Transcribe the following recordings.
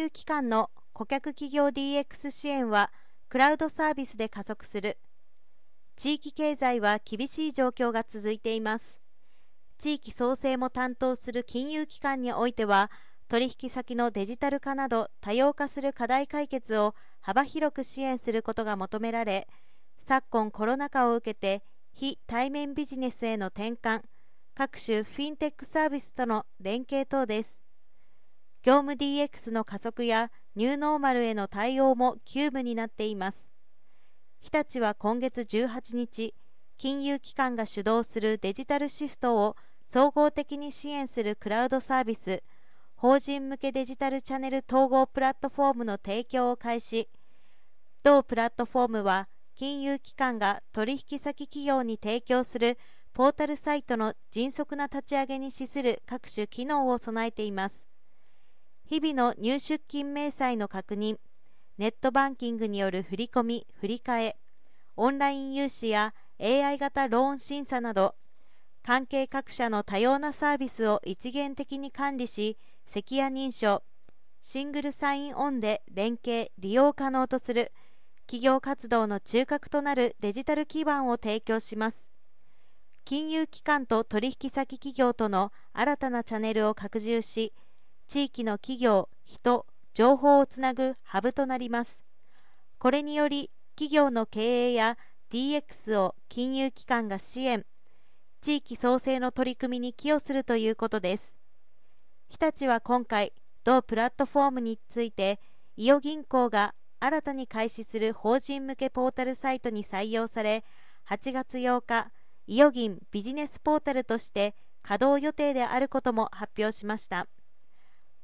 融機関の顧客企業 DX 支援はクラウドサービスで加速する地域経済は厳しい状況が続いています。地域創生も担当する金融機関においては取引先のデジタル化など多様化する課題解決を幅広く支援することが求められ昨今コロナ禍を受けて非対面ビジネスへの転換各種フィンテックサービスとの連携等です。業務 DX の加速やニューノーマルへの対応も急務になっています。日立は今月18日金融機関が主導するデジタルシフトを総合的に支援するクラウドサービス法人向けデジタルチャンネル統合プラットフォームの提供を開始。同プラットフォームは金融機関が取引先企業に提供するポータルサイトの迅速な立ち上げに資する各種機能を備えています。日々の入出金明細の確認ネットバンキングによる振り込み振り替えオンライン融資や AI 型ローン審査など関係各社の多様なサービスを一元的に管理し関谷認証シングルサインオンで連携利用可能とする企業活動の中核となるデジタル基盤を提供します。金融機関と取引先企業との新たなチャンネルを拡充し地域の企業人情報をつなぐハブとなります。これにより企業の経営や DX を金融機関が支援地域創生の取り組みに寄与するということです。日立は今回同プラットフォームについて伊予銀行が新たに開始する法人向けポータルサイトに採用され8月8日伊予銀ビジネスポータルとして稼働予定であることも発表しました。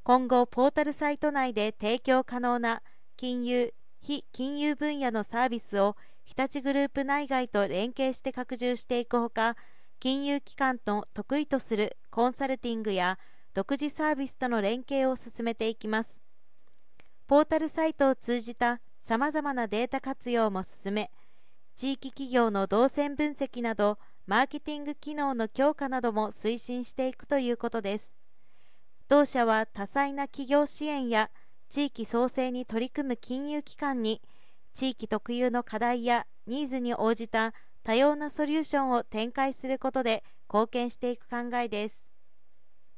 今後ポータルサイト内で提供可能な金融非金融分野のサービスを日立グループ内外と連携して拡充していくほか金融機関の得意とするコンサルティングや独自サービスとの連携を進めていきます。ポータルサイトを通じたさまざまなデータ活用も進め地域企業の動線分析などマーケティング機能の強化なども推進していくということです。同社は多彩な企業支援や地域創生に取り組む金融機関に地域特有の課題やニーズに応じた多様なソリューションを展開することで貢献していく考えです。